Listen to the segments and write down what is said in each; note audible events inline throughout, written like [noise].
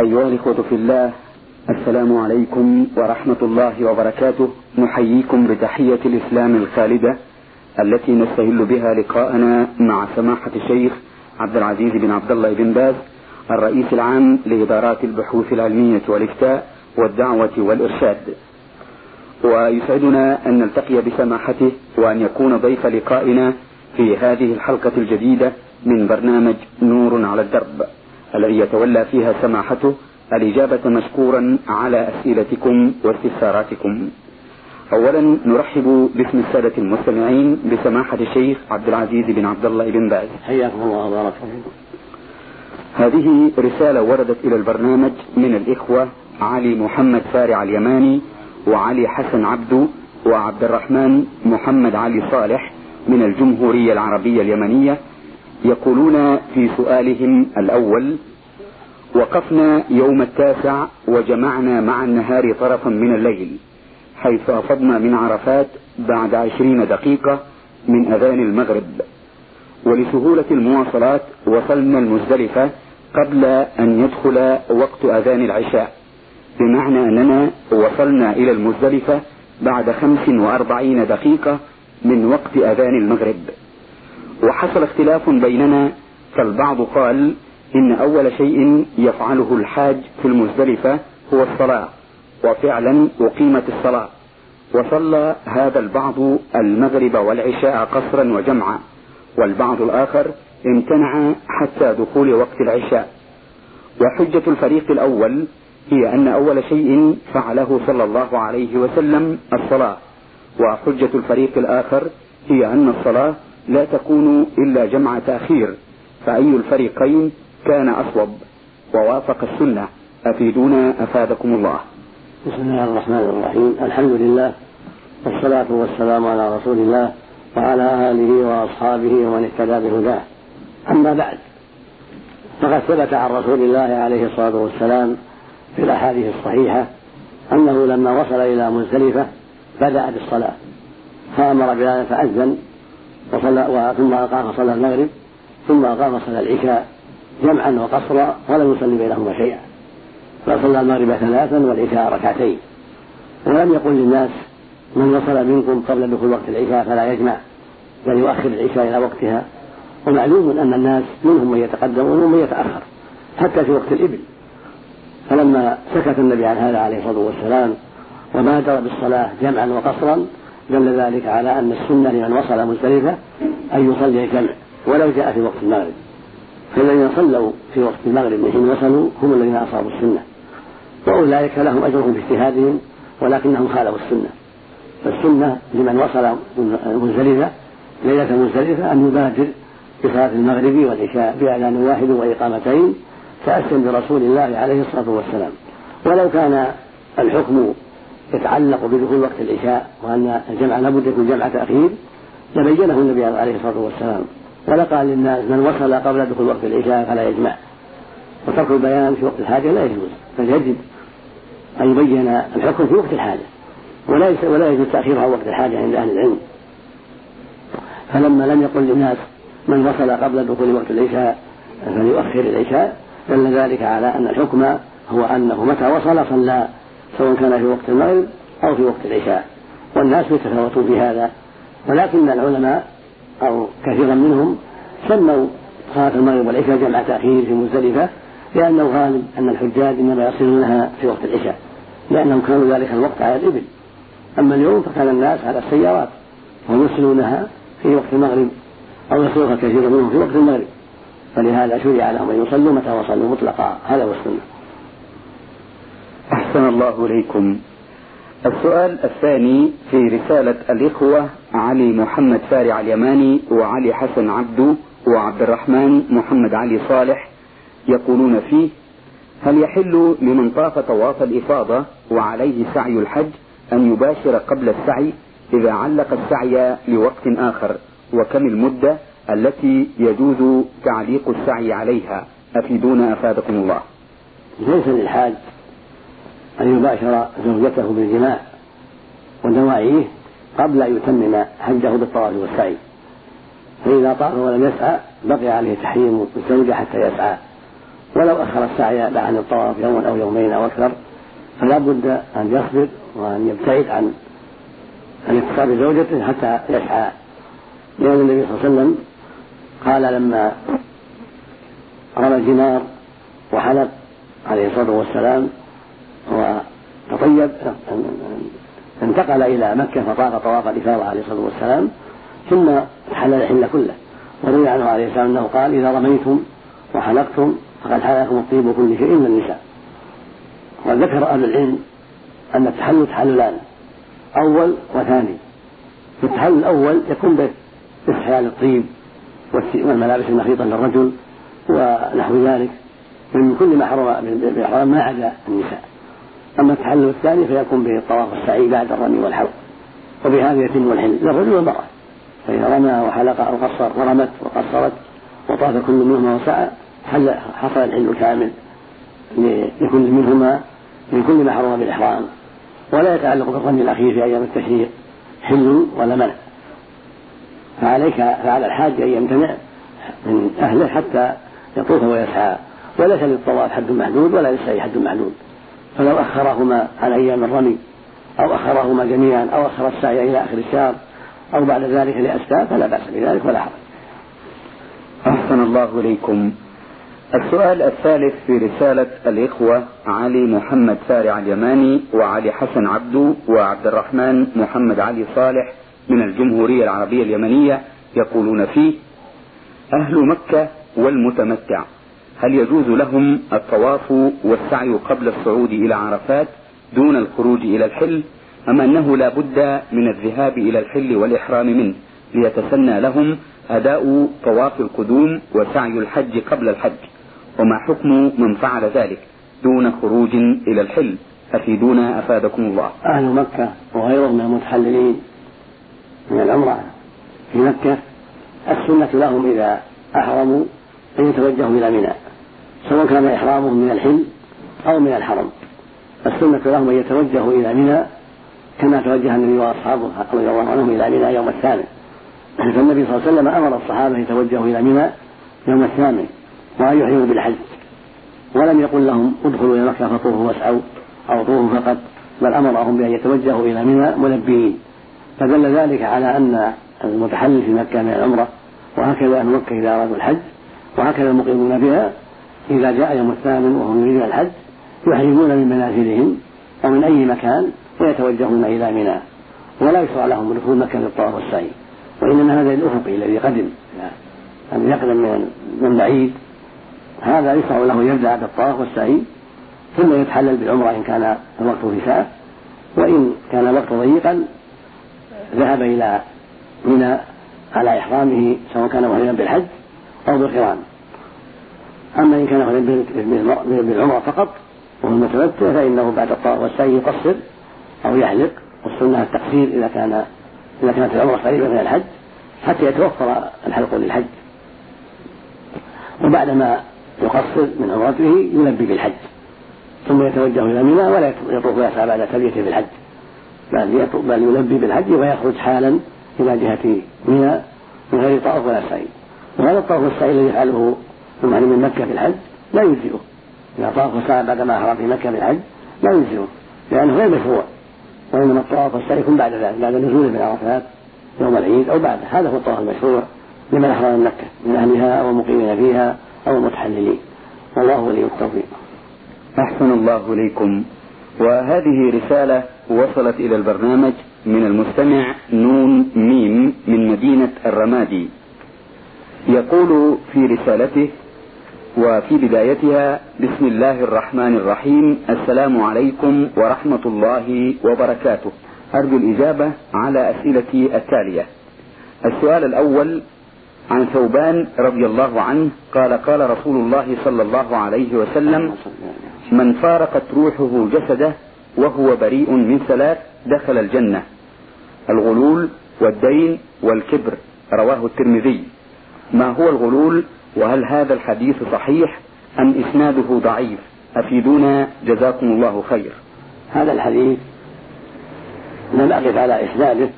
أيها الإخوة في الله السلام عليكم ورحمة الله وبركاته. نحييكم بتحية الإسلام الخالدة التي نستهل بها لقاءنا مع سماحة الشيخ عبد العزيز بن عبد الله بن باز الرئيس العام لإدارات البحوث العلمية والإفتاء والدعوة والإرشاد. ويسعدنا أن نلتقي بسماحته وأن يكون ضيف لقائنا في هذه الحلقة الجديدة من برنامج نور على الدرب. الذي يتولى فيها سماحته الإجابة مشكورا على أسئلتكم واستفساراتكم. أولا نرحب باسم السادة المستمعين بسماحة الشيخ عبد العزيز بن عبد الله بن باز. حياكم الله وبارك فيكم. هذه رسالة وردت إلى البرنامج من الإخوة علي محمد فارع اليماني وعلي حسن عبدو وعبد الرحمن محمد علي صالح من الجمهورية العربية اليمنية يقولون في سؤالهم الأول وقفنا يوم التاسع وجمعنا مع النهار طرفا من الليل حيث أفضنا من عرفات بعد عشرين دقيقة من أذان المغرب. ولسهولة المواصلات وصلنا المزدلفة قبل أن يدخل وقت أذان العشاء بمعنى أننا وصلنا إلى المزدلفة بعد خمس وأربعين دقيقة من وقت أذان المغرب. وحصل اختلاف بيننا فالبعض قال إن أول شيء يفعله الحاج في المزدلفة هو الصلاة وفعلا أقيمت الصلاة. وصلى هذا البعض المغرب والعشاء قصرا وجمعا والبعض الآخر امتنع حتى دخول وقت العشاء. وحجة الفريق الأول هي أن أول شيء فعله صلى الله عليه وسلم الصلاة وحجة الفريق الآخر هي أن الصلاة لا تكون إلا جمع تأخير فأي الفريقين كان أصوب. ووافق السنة. أفيدونا أفادكم الله. بسم الله الرحمن الرحيم. الحمد لله والصلاة والسلام على رسول الله وعلى آله وأصحابه ومن اهتدى بهداه. أما بعد فقد ثبت عن رسول الله عليه الصلاة والسلام في الأحاديث الصحيحة أنه لما وصل إلى مزدلفة بدأ بالصلاة فأمر بلال فأذن وصلى ثم أقام صلى المغرب ثم أقام صلى العشاء جمعا وقصرا ولم يصلي بينهما شيئا. فصلى المغرب ثلاثا والعشاء ركعتين. ولم يقل للناس من وصل منكم قبل دخول وقت العشاء فلا يجمع بل يؤخر العشاء إلى وقتها. ومعلوم أن الناس منهم من يتقدم ومنهم من يتأخر حتى في وقت الإبل. فلما سكت النبي عن هذا عليه الصلاة والسلام وبادر بالصلاة جمعا وقصرا دل ذلك على أن السنة لمن وصل مزدلفة أن يصلي الجمع ولو جاء في وقت المغرب. فالذين صلوا في وقت المغرب من حين وصلوا هم الذين أصابوا السنة. وأولئك لهم أجرهم في اجتهادهم ولكنهم خالفوا السنة. فالسنة لمن وصل مزدلفة ليلة مزدلفة أن يبادر بصلاة المغرب والعشاء بأذان واحد وإقامتين تأسيا برسول الله عليه الصلاة والسلام. ولو كان الحكم يتعلق بدخول وقت العشاء وأن الجمع لابد يكون جمع تأخير لبينه النبي عليه الصلاة والسلام. ولقال للناس من وصل قبل دخول وقت العشاء فلا يجمع. وترك البيان في وقت الحاجة لا يجوز بل يجب أن يبين الحكم في وقت الحاجة. ولا ولا يجوز تأخيرها وقت الحاجة عند أهل العلم. فلما لم يقل للناس من وصل قبل دخول وقت العشاء فليؤخر العشاء دل ذلك على أن الحكم هو أنه متى وصل صلى. سواء كان في وقت المغرب أو في وقت العشاء. والناس يتفاوتون في هذا. ولكن العلماء أو كثيرا منهم سموا صلاة المغرب والعشاء جمع تأخير في مزدلفة لأنه غالب أن الحجاج إنما يصلونها في وقت العشاء لأنهم كانوا ذلك الوقت على الإبل. أما اليوم فكان الناس على السيارات وهم يصلونها في وقت المغرب أو يصلها كثير منهم في وقت المغرب. فلهذا شرع لهم أن يصلوا متى وصلوا مطلقا. هذا هو السنة. أحسن الله إليكم. السؤال الثاني في رسالة الإخوة علي محمد فارع اليماني وعلي حسن عبدو وعبد الرحمن محمد علي صالح يقولون فيه هل يحل لمن طاف طواف الإفاضة وعليه سعي الحج أن يباشر قبل السعي إذا علق السعي لوقت آخر؟ وكم المدة التي يجوز تعليق السعي عليها؟ أفيدونا أفادكم الله. ليس للحاج. أن يباشر زوجته بالجماع ودواعيه قبل أن يتمم حجه بالطواف والسعي. فإذا طاف ولم يسعى بقي عليه تحريم الزوجة حتى يسعى. ولو أخر السعي عن الطواف يوما أو يومين أو أكثر فلا بد أن يصبر وأن يبتعد عن عن اتصال زوجته حتى يسعى. لأن النبي صلى الله عليه وسلم قال لما رمى الجمار وحلق عليه الصلاة والسلام وتطيب انتقل إلى مكة فطاف طواف الإفاضة عليه الصلاة والسلام ثم حل الحل كله. وروي عنه عليه السلام أنه قال إذا رميتم وحلقتم فقد حلكم الطيب كل شيء إلا النساء. وذكر أهل العلم أن التحلل تحللان أول وثاني. التحلل الأول يكون باستحلال الطيب والملابس المخيطة للرجل ونحو ذلك. من كل ما حرم بالإحرام ما عدا النساء. أما التحلل الثاني فيكون به الطواف السعي بعد الرمي والحلق وبهذا يتم الحل. للرجل والمرأة فإذا رمى وحلق أو قصر ورمت وقصرت وطاف كل منهما وسعى حل حصل الحل كامل لكل منهما من كل ما حرم بالإحرام. ولا يتعلق بالرمي الأخير في أيام التشريق حل ولا منع. فعليك فعلى الحاج أن يمتنع من أهله حتى يطوف ويسعى. وليس للطواف حد محدود ولا للسعي حد محدود. فلو أخرهما عن أيام الرمي أو أخرهما جميعا أو أخر السعي إلى آخر الشهر أو بعد ذلك لأسباب فلا بأس بذلك ولا حرج. أحسن الله إليكم. السؤال الثالث في رسالة الإخوة علي محمد فارع اليماني وعلي حسن عبدو وعبد الرحمن محمد علي صالح من الجمهورية العربية اليمنية يقولون فيه أهل مكة والمتمتع. هل يجوز لهم الطواف والسعي قبل الصعود إلى عرفات دون الخروج إلى الحل؟ أم أنه لا بد من الذهاب إلى الحل والإحرام منه ليتسنى لهم أداء طواف القدوم وسعي الحج قبل الحج؟ وما حكم من فعل ذلك دون خروج إلى الحل؟ أفيدونا أفادكم الله. أهل مكة وغيرهم من المتحللين من العمرة في مكة السنة لهم إذا أحرموا أن يتوجهوا إلى منى. سواء كان إحرامهم من الحل أو من الحرم السنة لهم أن يتوجهوا إلى منى كما توجه النبي وأصحابه رضي الله عنهم إلى منى يوم الثامن. فالنبي صلى الله عليه وسلم أمر الصحابة يتوجهوا إلى منى يوم الثامن وأن يحرموا بالحج. ولم يقل لهم ادخلوا إلى مكة فطوفوا واسعوا أو طوفوا فقط بل أمرهم بأن يتوجهوا إلى منى ملبيين فدل ذلك على أن المتحلل في مكة من العمرة وهكذا أهل مكة إذا أرادوا الحج وهكذا المقيمون بها إذا جاء يوم الثامن وهم يريدون الحج يحرمون من منازلهم أو من أي مكان ويتوجهون إلى منى ولا يشرع لهم دخول مكة للطواف والسعي وإنما هذا الأفقي الذي قدم أن يقدم من من بعيد. هذا يشرع له يبدأ بالطواف والسعي ثم يتحلل بالعمرة إن كان الوقت في ساعة وإن كان الوقت ضيقا ذهب إلى منى على إحرامه سواء كان محرما بالحج أو بالقران. أما إن كان بالعمرة فقط وهو المتمتع فإنه بعد الطواف والسعي يقصر أو يحلق والسنة التقصير إذا كان إذا كانت العمرة قريبة من الحج حتى يتوفر الحلق للحج. وبعدما يقصر من عمرته يلبي بالحج ثم يتوجه إلى منى ولا يطوف ويسعى بعد تلبيته بالحج. بل بل يلبي بالحج ويخرج حالا إلى جهة منى من غير طواف ولا سعي. وهذا الطواف والسعي الذي يفعله المحرم من مكة في الحج لا يجزئه. إذا طاف وسعى بعدما أحرم في مكة بالحج لا يجزئه لأنه غير مشروع وإنما الطواف والسعي يكون بعد ذلك بعد نزوله من عرفات يوم العيد أو بعده. هذا هو الطواف المشروع لمن أحرم من مكة من أهلها أو المقيمين فيها أو المتحللين والله ولي التوفيق. أحسن الله إليكم. وهذه رسالة وصلت إلى البرنامج من المستمع نون ميم من مدينة الرمادي. يقول في رسالته وفي بدايتها بسم الله الرحمن الرحيم. السلام عليكم ورحمة الله وبركاته. أرجو الإجابة على أسئلتي التالية. السؤال الأول عن ثوبان رضي الله عنه. قال قال رسول الله صلى الله عليه وسلم من فارقت روحه جسده وهو بريء من ثلاث دخل الجنة. الغلول والدين والكبر رواه الترمذي. ما هو الغلول؟ وهل هذا الحديث صحيح أم إسناده ضعيف؟ أفيدونا جزاكم الله خير. هذا الحديث لم أقف على إسناده.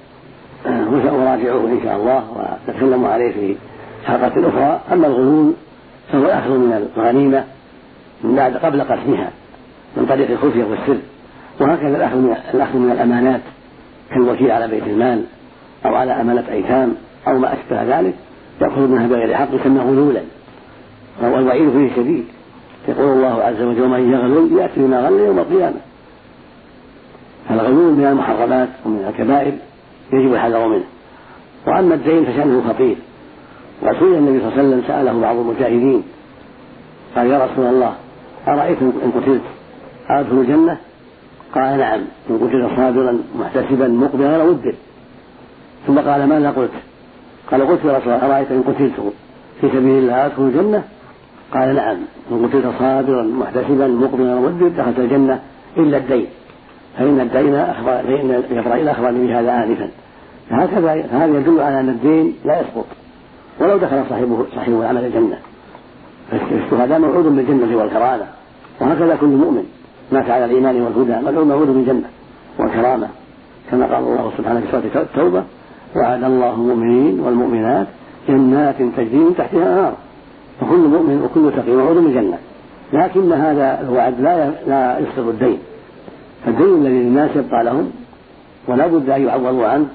وسأراجعه إن شاء الله ونتكلم عليه في حلقة أخرى. أما الغلول فهو الأخذ من الغنيمة من بعد قبل قسمها من طريق الخفية والسر. وهكذا الأخذ من, الأخذ من الأمانات كالوكيل على بيت المال أو على أمانة أيتام أو ما أشبه ذلك. يأخذ منها بغير حق يسمى غلولا. والوعيد فيه شديد يقول الله عز وجل ومن يغلل يأتي بما غل يوم القيامة. فالغلول من المحرمات ومن الكبائر يجب الحذر منه. وأما الدين فشأنه خطير وسئل النبي صلى الله عليه وسلم سأله بعض المجاهدين قال يا رسول الله أرأيت إن قتلت؟ أدخل الجنة؟ قال نعم إن قتلت صابرا محتسبا مقبلا ودد ثم قال ماذا قلت؟ قال قلت يا رسول الله أرأيت إن قتلت في سبيل الله أدخل الجنة؟ قال نعم إن قتلت صابرا محتسبا مقبلا ودد دخلت الجنة إلا الدين. فإن الدين أخبر فإن جبرائيل أخبرني بهذا آنفا. فهكذا هذا يدل على أن الدين لا يسقط. ولو دخل صاحبه صاحبه العمل الجنة. فالشهداء موعود بالجنة والكرامة. وهكذا كل مؤمن مات على الإيمان والهدى مدعو موعود بالجنة والكرامة. كما قال الله سبحانه في سورة التوبة وعد الله المؤمنين والمؤمنات جنات تجري من تحتها الأنهار. فكل مؤمن وكل تقي موعود بالجنة لكن هذا الوعد لا لا يسقط الدين. فالدين الذي للناس يبقى لهم ولا بد أن يعوضوا عنه.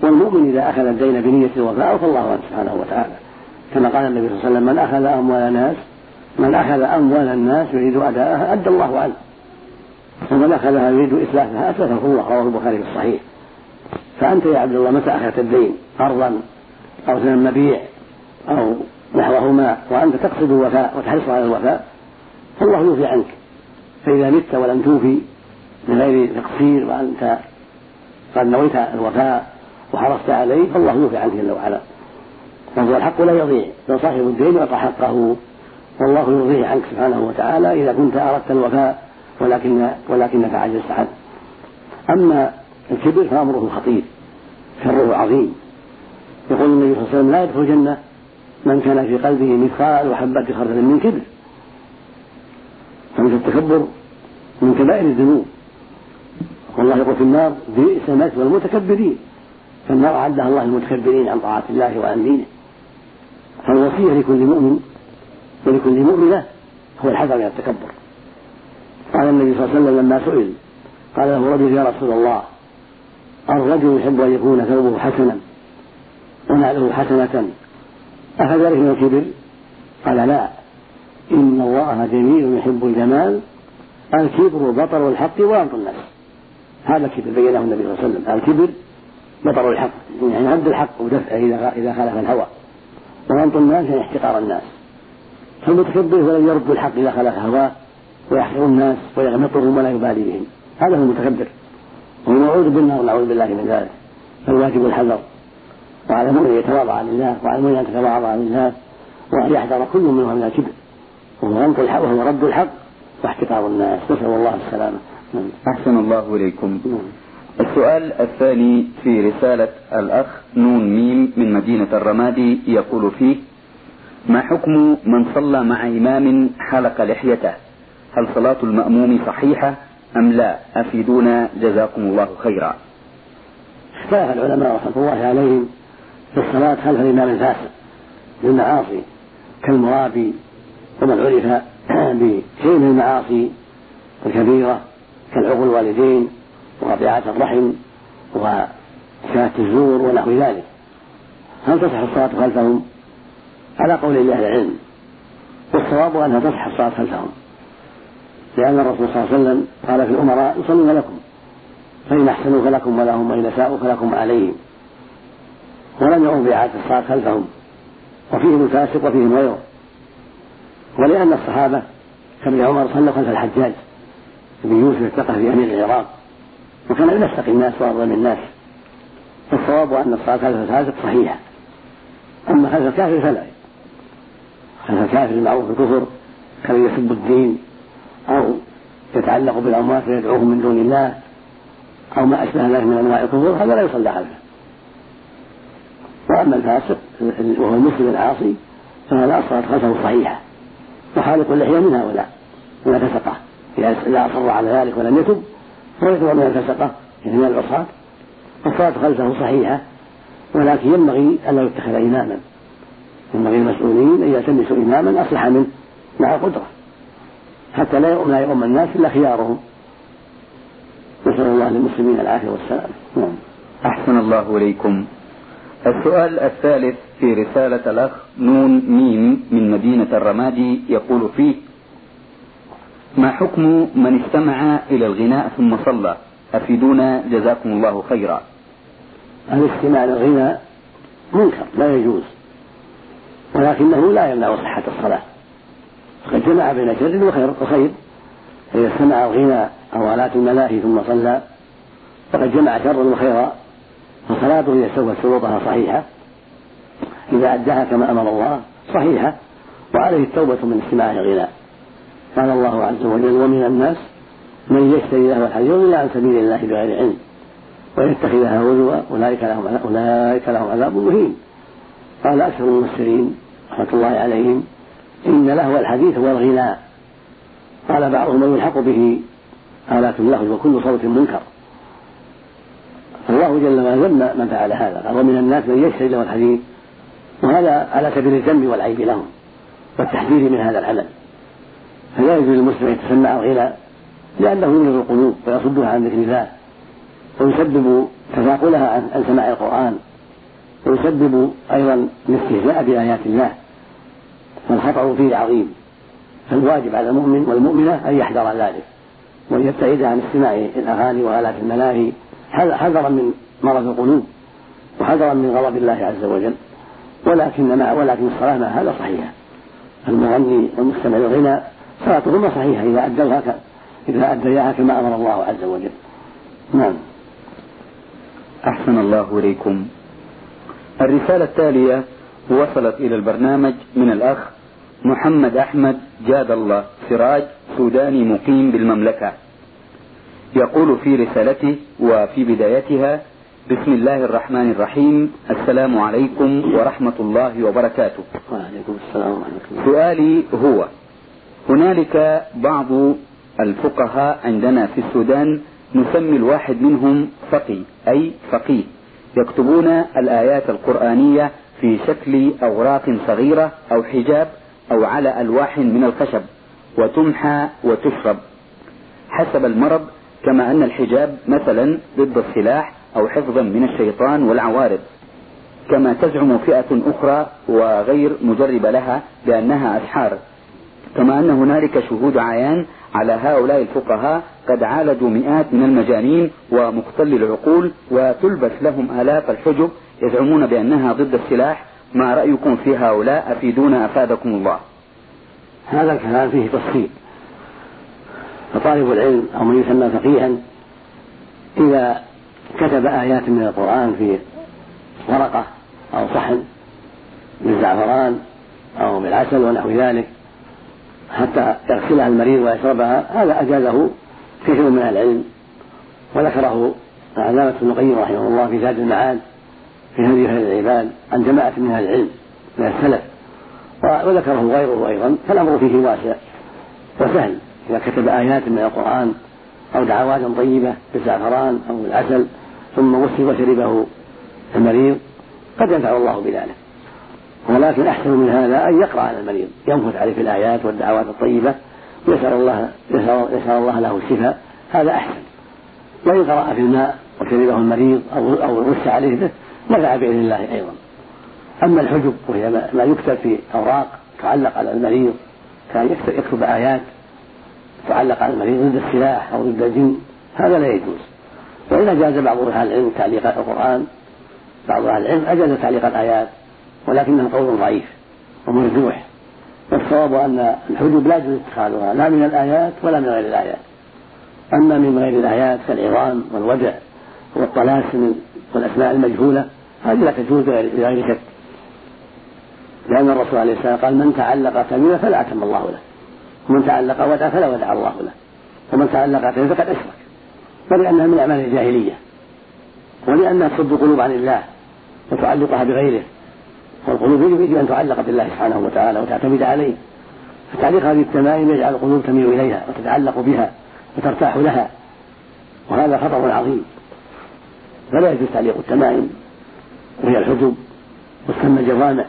والمؤمن إذا أخذ الدين بنية الوفاء فالله عنه سبحانه وتعالى. كما قال النبي صلى الله عليه وسلم من أخذ أموال الناس من أخذ أموال الناس يريد أداءها أدى الله عنه. ومن أخذها يريد إتلافها أتلفه الله رواه البخاري في الصحيح. فأنت يا عبد الله متى أخذت الدين؟ قرضا أو ثمن مبيع أو نحوهما؟ وأنت تقصد الوفاء وتحرص على الوفاء فالله يوفي عنك. فإذا مت ولم توفي من غير تقصير وأنت قد نويت الوفاء وحرصت عليه فالله يوفي عنك جل وعلا. وهو الحق لا يضيع. لو صاحب الدين يعطى حقه والله يرضيه عنك سبحانه وتعالى إذا كنت أردت الوفاء ولكن ولكنك عجزت عنه. أما الكبر فأمره خطير شره عظيم. يقول النبي صلى الله عليه وسلم لا يدخل الجنة من كان في قلبه مثقال وحبة خردل من كبر. فمثل التكبر من كبائر الذنوب. والله يقول في النار بئس مثوى المتكبرين. فالنار أعدها الله للمتكبرين عن طاعة الله وعن دينه. فالوصية لكل مؤمن ولكل مؤمنة هو الحذر من التكبر. قال النبي صلى الله عليه وسلم لما سئل قال له رجل يا رسول الله الرجل يحب أن يكون ثوبه حسنا ونعله حسنة. أفذلك من الكبر؟ قال لا. إن الله جميل يحب الجمال. الكبر بطر الحق وأنط الناس. هذا الكبر بينه النبي صلى الله عليه وسلم. الكبر بطر الحق. يعني رد الحق ودفعه إذا إذا خالف الهوى. وغمط الناس يعني احتقار الناس. فالمتكبر هو الذي يرد الحق إذا خالف هواه. ويحقر الناس ويغمطهم ولا يبالي بهم. هذا هو المتكبر. موعود بالنار نعوذ بالله من ذلك فالواجب الحذر. وعلى المؤمن أن يتواضع لله وعلى المؤمن أن تتواضع لله وأن يحذر كل منهما من الكبر وهو غمط الحق وهو رد الحق واحتقار الناس. نسأل الله السلامة. أحسن الله إليكم. السؤال الثاني في رسالة الأخ نون ميم من مدينة الرمادي يقول فيه ما حكم من صلى مع إمام حلق لحيته؟ هل صلاة المأموم صحيحة؟ أم لا؟ أفيدونا جزاكم الله خيرا. اختلف العلماء رحمة الله عليهم في الصلاة خلف الإمام الفاسق بالمعاصي كالمرابي ومن عرف [clears throat] بشيء من المعاصي الكبيرة كالعقل الوالدين وقطيعة الرحم وشهادة الزور ونحو ذلك. هل تصح الصلاة خلفهم؟ على قول أهل العلم. والصواب أنها تصح الصلاة خلفهم. لأن الرسول صلى الله عليه وسلم قال في الأمراء يصلون لكم فإن أحسنوا فلكم ولهم وإن أساءوا فلكم عليهم. ولم يؤمر بإعادة الصلاة خلفهم وفيهم الفاسق وفيهم غيره. ولأن الصحابة كابن عمر صلوا خلف الحجاج بن يوسف الثقفي أمير العراق وكان من أشرق الناس وأظلم الناس. فالصواب أن الصلاة خلف الفاسق صحيحة. أما خلف الكافر فلا. خلف الكافر المعروف بالكفر كان يسب الدين أو يتعلق بالأموات ويدعوهم من دون الله أو ما أشبه ذلك من أنواع الكفر هذا لا يصلى خلفه وأما الفاسق وهو المسلم العاصي فهذا الصلاة خلفه صحيحة. وحالق اللحية من هؤلاء من الفسقة. إذا أصر على ذلك ولم يتب ويتوب من الفسقة يعني من العصاة. فالصلاة خلفه صحيحة ولكن ينبغي ألا يتخذ إماما. ينبغي المسؤولين أن يلتمسوا إماما أصلح منه مع القدرة. حتى لا يؤم لا يؤم الناس إلا خيارهم. نسأل الله للمسلمين العافية والسلام. نعم. أحسن الله إليكم. السؤال الثالث في رسالة الأخ نون ميم من مدينة الرمادي يقول فيه ما حكم من استمع إلى الغناء ثم صلى؟ أفيدونا جزاكم الله خيرا. الاستماع للغناء منكر لا يجوز. ولكنه لا يمنع صحة الصلاة. قد جمع بين شر وخير وخير. فإذا استمع الغناء أو آلات الملاهي ثم صلى. فقد جمع شرا وخيرا. فصلاته إذا استوفت شروطها صحيحة. إذا أداها كما أمر الله صحيحة. وعليه التوبة من استماع الغناء. قال الله عز وجل ومن الناس من يشتري له الحديث إلا عن سبيل الله بغير علم. ويتخذها هزوا. أولئك لهم أولئك لهم عذاب مهين. قال أكثر المفسرين رحمة الله عليهم إن لهو الحديث هو الغناء قال بعضهم يلحق به آلات اللهو وكل صوت منكر. الله جل وعلا ذم من فعل هذا قال ومن الناس من يشتري له الحديث. وهذا على سبيل الذم والعيب لهم والتحذير من هذا العمل. فلا يجوز للمسلم أن يتسمع الغناء لأنه يمرض القلوب ويصدها عن ذكر الله ويسبب تثاقلها عن سماع القرآن ويسبب أيضا الاستهزاء بآيات الله. فالخطر فيه عظيم. فالواجب على المؤمن والمؤمنة أن يحذر ذلك وأن يبتعد عن استماع الأغاني وآلات الملاهي حذرا من مرض القلوب وحذرا من غضب الله عز وجل. ولكن مع ولكن الصلاة مع هذا صحيحة. المغني والمستمع للغناء صلاتهما صحيحة إذا أدوها إذا أدياها كما أمر الله عز وجل. نعم. أحسن الله إليكم. الرسالة التالية وصلت إلى البرنامج من الأخ محمد أحمد جاد الله سراج سوداني مقيم بالمملكة. يقول في رسالته وفي بدايتها بسم الله الرحمن الرحيم السلام عليكم ورحمة الله وبركاته. وعليكم السلام ورحمة الله. سؤالي هو هنالك بعض الفقهاء عندنا في السودان نسمي الواحد منهم فقي أي فقيه. يكتبون الآيات القرآنية في شكل أوراق صغيرة أو حجاب أو على ألواح من الخشب وتمحى وتشرب. حسب المرض كما أن الحجاب مثلا ضد السلاح أو حفظا من الشيطان والعوارض. كما تزعم فئة أخرى وغير مجربة لها بأنها أسحار. كما أن هنالك شهود عيان على هؤلاء الفقهاء قد عالجوا مئات من المجانين ومختل العقول وتلبس لهم آلاف الحجب يزعمون بأنها ضد السلاح ما رأيكم في هؤلاء أفيدونا أفادكم الله؟ هذا الكلام فيه تفصيل. فطالب العلم أو من يسمى فقيها إذا كتب آيات من القرآن في ورقة أو صحن بالزعفران أو بالعسل ونحو ذلك حتى يغسلها المريض ويشربها هذا أجازه كثير من العلم. وذكره العلامة ابن القيم رحمه الله في زاد المعاد. في خير العباد عن جماعة من أهل العلم من السلف. وذكره غيره أيضا فالأمر فيه واسع وسهل. إذا كتب آيات من القرآن أو دعوات طيبة بالزعفران أو بالعسل ثم وصف وشربه المريض قد ينفع الله بذلك. ولكن أحسن من هذا أن يقرأ على المريض ينفث عليه في الآيات والدعوات الطيبة يسأل الله يسأل الله له الشفاء. هذا أحسن. وإن قرأ في الماء وشربه المريض أو أو عليه به نفع بإذن الله أيضا. أما الحجب وهي ما يكتب في أوراق تعلق على المريض كان يكتب آيات تعلق على المريض ضد السلاح أو ضد الجن هذا لا يجوز. وإن أجاز بعض أهل العلم تعليق القرآن بعض أهل العلم أجاز تعليق الآيات ولكنه قول ضعيف ومرجوح. والصواب أن الحجب لا يجوز اتخاذها لا من الآيات ولا من غير الآيات. أما من غير الآيات كالعظام والودع والطلاسم والأسماء المجهولة هذه لا تجوز بغير شك. لأن الرسول عليه السلام قال من تعلق تميمة فلا أتم الله له. ومن تعلق ودع فلا ودع الله له. ومن تعلق تميمة فقد أشرك. ولأنها من أعمال الجاهلية. ولأنها تصد القلوب عن الله وتعلقها بغيره. والقلوب يجب أن تعلق بالله سبحانه وتعالى وتعتمد عليه. فتعليق هذه التمائم يجعل القلوب تميل إليها وتتعلق بها وترتاح لها. وهذا خطر عظيم. فلا يجوز تعليق التمائم. وهي الحجب وتسمى الجوامع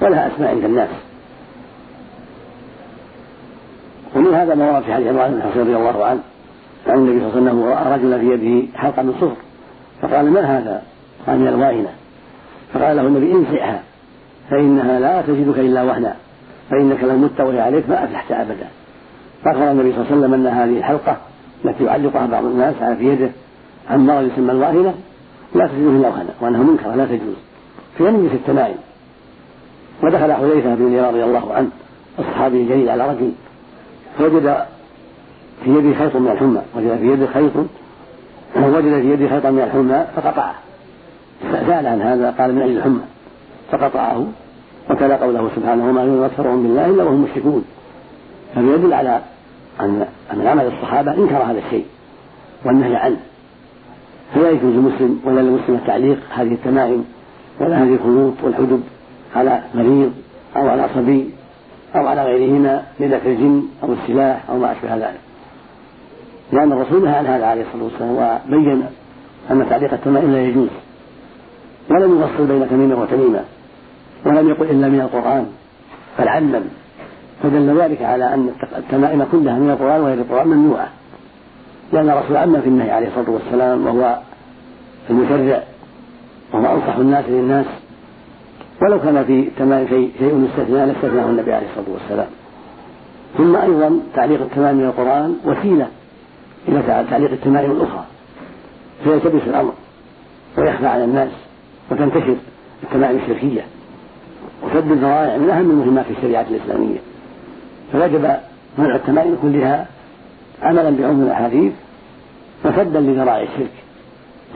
ولها أسماء عند الناس. ومن هذا ما ورد في حديث عمران بن حصين رضي الله عنه عن النبي صلى الله عليه وسلم رأى رجلا في يده حلقة من صفر فقال ما هذا؟ قال من الواهنة. فقال له النبي انزعها فإنها لا تجدك إلا وهنا فإنك لو مت وهي عليك ما أفلحت أبدا. فأخبر النبي صلى الله عليه وسلم أن هذه الحلقة التي يعلقها بعض الناس على في يده عن مرض يسمى الواهنة لا تجوز إلا وهنا وانها منكره لا تجوز. فينجس التمائم ودخل حذيفة بن اليمان رضي الله عنه الصحابي الجليل على رجل. فوجد في يده خيط من الحمى وجد في يده خيط وجد في يده خيطا من الحمى فقطعه. سأل عن هذا قال من أجل الحمى؟ فقطعه وتلا قوله سبحانه وما يؤمن أكثرهم بالله إلا وهم مشركون فهذا يدل على أن من عمل الصحابة إنكر هذا الشيء والنهي عنه. فلا يجوز للمسلم ولا للمسلم تعليق هذه التمائم ولا هذه الخيوط والحجب على مريض أو على صبي أو على غيرهما لذكر الجن أو السلاح أو ما أشبه ذلك. لأن الرسول نهى عن هذا عليه الصلاة والسلام وبين أن تعليق التمائم لا يجوز. ولم يفصل بين تميمة وتميمة. ولم يقل إلا من القرآن. بل علم. فدل ذلك على أن التمائم كلها من القرآن وغير القرآن ممنوعة. لأن الرسول عم في النهي عليه الصلاة والسلام وهو المشرع وهو أنصح الناس للناس. ولو كان في تمام شيء شيء مستثنى لاستثناه النبي عليه الصلاة والسلام. ثم أيضا تعليق التمام من القرآن وسيلة إلى تعليق التمائم الأخرى. فيلتبس الأمر ويخفى على الناس وتنتشر التمائم الشركية وسد الذرائع من أهم المهمات في الشريعة الإسلامية. فوجب منع التمائم كلها عملا بعموم الأحاديث وسدا لذرائع الشرك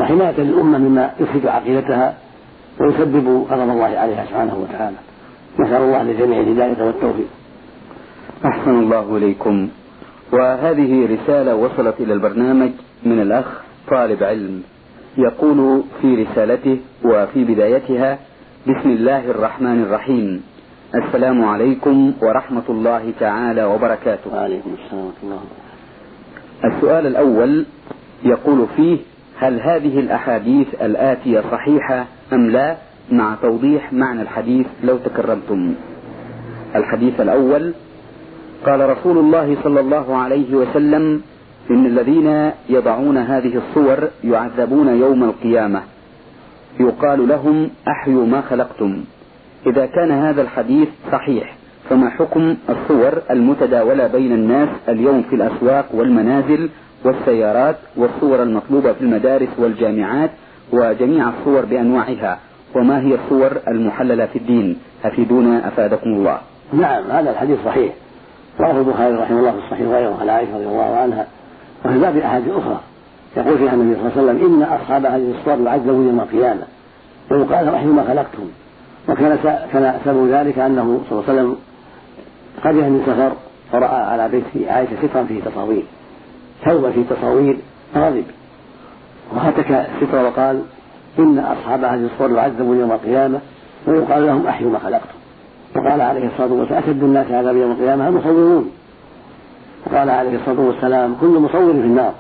وحماية للأمة مما يفسد عقيدتها ويسبب غضب الله عليها سبحانه وتعالى. نسأل الله للجميع الهداية والتوفيق. أحسن الله إليكم. وهذه رسالة وصلت إلى البرنامج من الأخ طالب علم. يقول في رسالته وفي بدايتها بسم الله الرحمن الرحيم. السلام عليكم ورحمة الله تعالى وبركاته. وعليكم السلام ورحمة الله السؤال الأول يقول فيه هل هذه الأحاديث الآتية صحيحة أم لا مع توضيح معنى الحديث لو تكرمتم الحديث الأول قال رسول الله صلى الله عليه وسلم إن الذين يضعون هذه الصور يعذبون يوم القيامة. يقال لهم أحيوا ما خلقتم. إذا كان هذا الحديث صحيح فما حكم الصور المتداولة بين الناس اليوم في الأسواق والمنازل والسيارات والصور المطلوبة في المدارس والجامعات وجميع الصور بأنواعها؟ وما هي الصور المحللة في الدين؟ أفيدونا أفادكم الله. نعم هذا الحديث صحيح. رواه البخاري رحمه الله في الصحيح وغيره عن عائشة رضي الله عنها وفي باب أحاديث أخرى. يقول فيها النبي صلى الله عليه وسلم إن أصحاب هذه الصور يعذبون يوم القيامة. ويقال رحموا ما خلقتم وكان كان سبب ذلك أنه صلى الله عليه وسلم قدم من سفر ورأى على بيت عائشة سترا فيه تصاوير. ثوبا فيه تصاوير غضب. وهتك الستر وقال إن أصحاب هذه الصور يعذبون يوم القيامة ويقال لهم أحيوا ما خلقتم. وقال عليه الصلاة والسلام أشد الناس عذاب يوم القيامة المصورون وقال عليه الصلاة والسلام كل مصور في النار.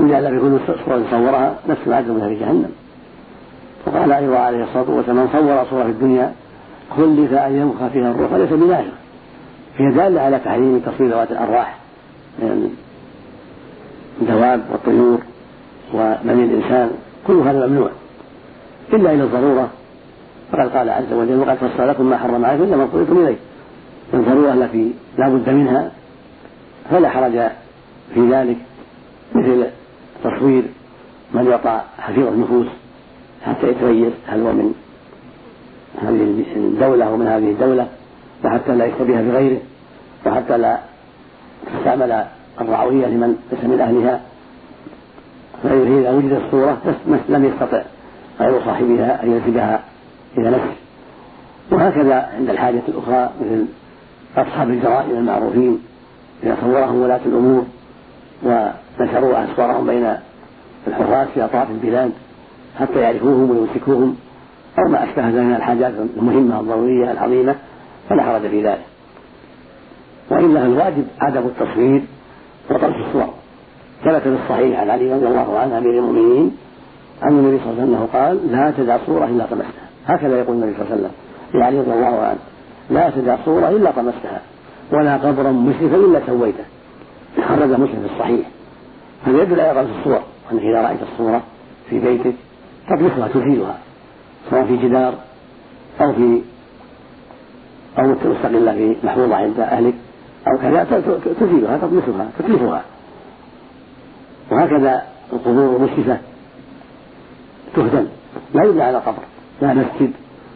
إلا بكل صورة صورها نفس العذاب في جهنم. وقال أيضا عليه الصلاة والسلام من صور صورة في الدنيا كلف أن ينفخ فيها الروح وليس بنافخ هي دالة على تحريم تصوير ذوات الأرواح من الدواب والطيور ومن الإنسان كل هذا ممنوع إلا إلى الضرورة. فقد قال عز وجل وقد فصل لكم ما حرم عليكم إلا ما اضطررتم إليه. الضرورة التي لا بد منها فلا حرج في ذلك مثل تصوير من يعطى حفيظ النفوس حتى يتميز هل هو من هذه الدولة ومن هذه الدولة. وحتى لا يشتبه بغيره وحتى لا تستعمل الرعوية لمن ليس من أهلها. فإذا وجدت الصورة لم يستطع غير صاحبها أن ينسبها إلى نفسه. وهكذا عند الحاجة الأخرى مثل أصحاب الجرائم المعروفين إذا صورهم ولاة الأمور ونشروا أسوارهم بين الحراس في أطراف البلاد حتى يعرفوهم ويمسكوهم أو ما أشبه ذلك من الحاجات المهمة الضرورية العظيمة فلا حرج في ذلك. وإلا الواجب عدم التصوير وترك الصور. ثبت في الصحيح عن علي رضي الله عنه أمير المؤمنين عن النبي صلى الله عليه وسلم قال لا تدع صورة إلا طمستها. هكذا يقول النبي صلى الله عليه وسلم لعلي رضي الله عنه. لا تدع صورة إلا طمستها ولا قبرا مشرفا إلا سويته. خرج مسلم في الصحيح. هذا يدل في الصور؟ أنك إذا رأيت الصورة في بيتك تطلقها تزيلها سواء في جدار أو في أو مستقلة في محفوظة عند أهلك أو كذا تزيلها تطمسها تتلفها وهكذا القبور المشرفة تهدم. لا يبنى على قبر لا مسجد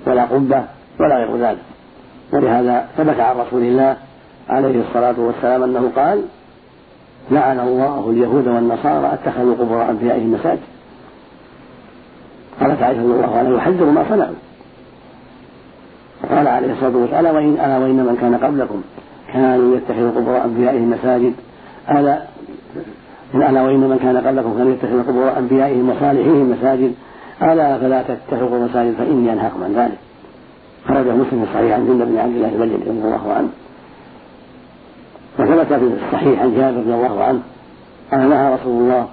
ولا قبة ولا غير ذلك. ولهذا ثبت عن رسول الله عليه الصلاة والسلام أنه قال لعن الله اليهود والنصارى اتخذوا قبور أنبيائهم مساجد قالت عائشة رضي الله عنها يحذر ما صنعوا قال عليه الصلاة والسلام وإن ألا وإن من كان قبلكم كانوا يتخذوا قبور أنبيائهم مساجد. ألا إن ألا وإن من كان قبلكم كانوا يتخذوا قبور أنبيائهم وصالحيهم مساجد. ألا فلا تتخذوا مساجد فإني أنهاكم عن ذلك. خرجه مسلم في الصحيح عن جند بن عبد الله البجلي رضي الله عنه. وثبت في الصحيح عن جابر رضي الله عنه أن نهى رسول الله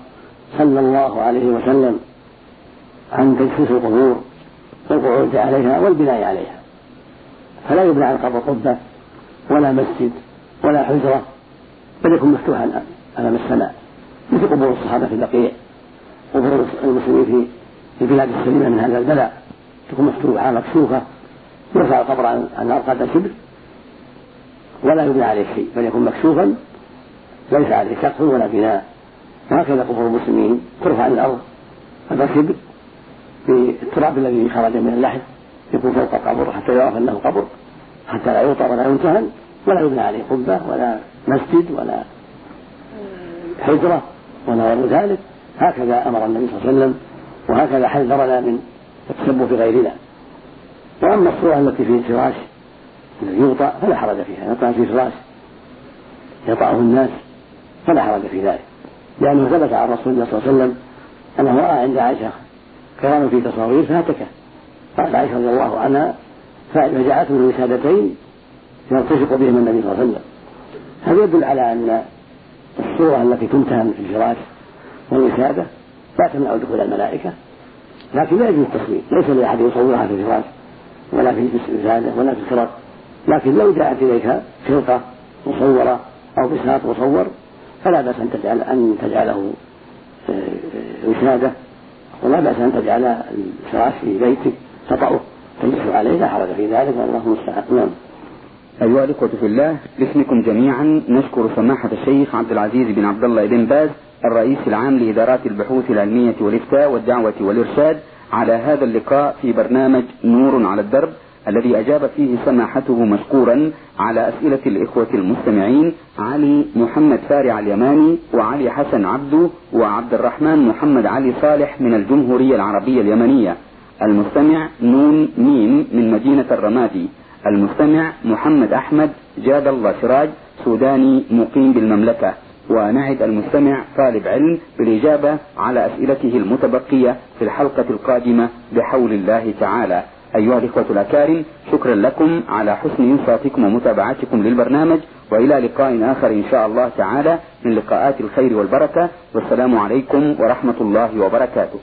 صلى الله عليه وسلم عن تجسيس القبور والقعود عليها والبناء عليها. فلا يبنى على القبر قبة ولا مسجد ولا حجرة بل يكون مفتوحا أمام السماء مثل قبور الصحابة في البقيع قبور المسلمين في البلاد السليمة من هذا البلاء تكون مفتوحة مكشوفة يرفع القبر عن أرقاد الكبر ولا يبنى عليه شيء بل يكون مكشوفا ليس عليه سقف ولا بناء وهكذا قبور المسلمين ترفع عن الأرض هذا كبر بالتراب الذي خرج من اللحم. يكون فوق القبر حتى يعرف أنه قبر حتى لا يوطى ولا يمتهن ولا يبنى عليه قبة ولا مسجد ولا حجرة ولا غير ذلك. هكذا أمر النبي صلى الله عليه وسلم وهكذا حذرنا من التسبب في غيرنا وأما الصورة التي في الفراش الذي يوطأ فلا حرج فيها. يطأ في فراش يطأه الناس فلا حرج في ذلك. لأنه ثبت عن رسول الله صلى الله عليه وسلم أنه رأى عند عائشة كرام في تصاوير فهتكه قالت عائشة رضي الله عنها فجعلته وسادتين يرتشق بهما النبي صلى الله عليه وسلم. هذا يدل على أن الصورة التي تمتهن في الفراش والوسادة لا تمنع دخول الملائكة؟ لكن لا يجوز التصوير ليس لأحد يصورها في الفراش ولا في الوسادة ولا في الفرق. لكن لو جاءت إليك خلقة مصورة أو بساط مصور فلا بأس أن تجعل أن تجعله آه، وسادة ولا بأس أن تجعل الفراش في بيتك تطأه تجلس عليه لا حرج في ذلك والله المستعان نعم. أيها الإخوة في الله باسمكم جميعا نشكر سماحة الشيخ عبد العزيز بن عبد الله بن باز الرئيس العام لإدارات البحوث العلمية والإفتاء والدعوة والإرشاد على هذا اللقاء في برنامج نور على الدرب الذي أجاب فيه سماحته مشكورا على أسئلة الإخوة المستمعين علي محمد فارع اليماني وعلي حسن عبدو وعبد الرحمن محمد علي صالح من الجمهورية العربية اليمنية. المستمع نون ميم من مدينة الرمادي. المستمع محمد أحمد جاد الله سراج سوداني مقيم بالمملكة. ونعد المستمع طالب علم بالإجابة على أسئلته المتبقية في الحلقة القادمة بحول الله تعالى. أيها الإخوة الأكارم شكرا لكم على حسن إنصاتكم ومتابعتكم للبرنامج وإلى لقاء آخر إن شاء الله تعالى من لقاءات الخير والبركة. والسلام عليكم ورحمة الله وبركاته.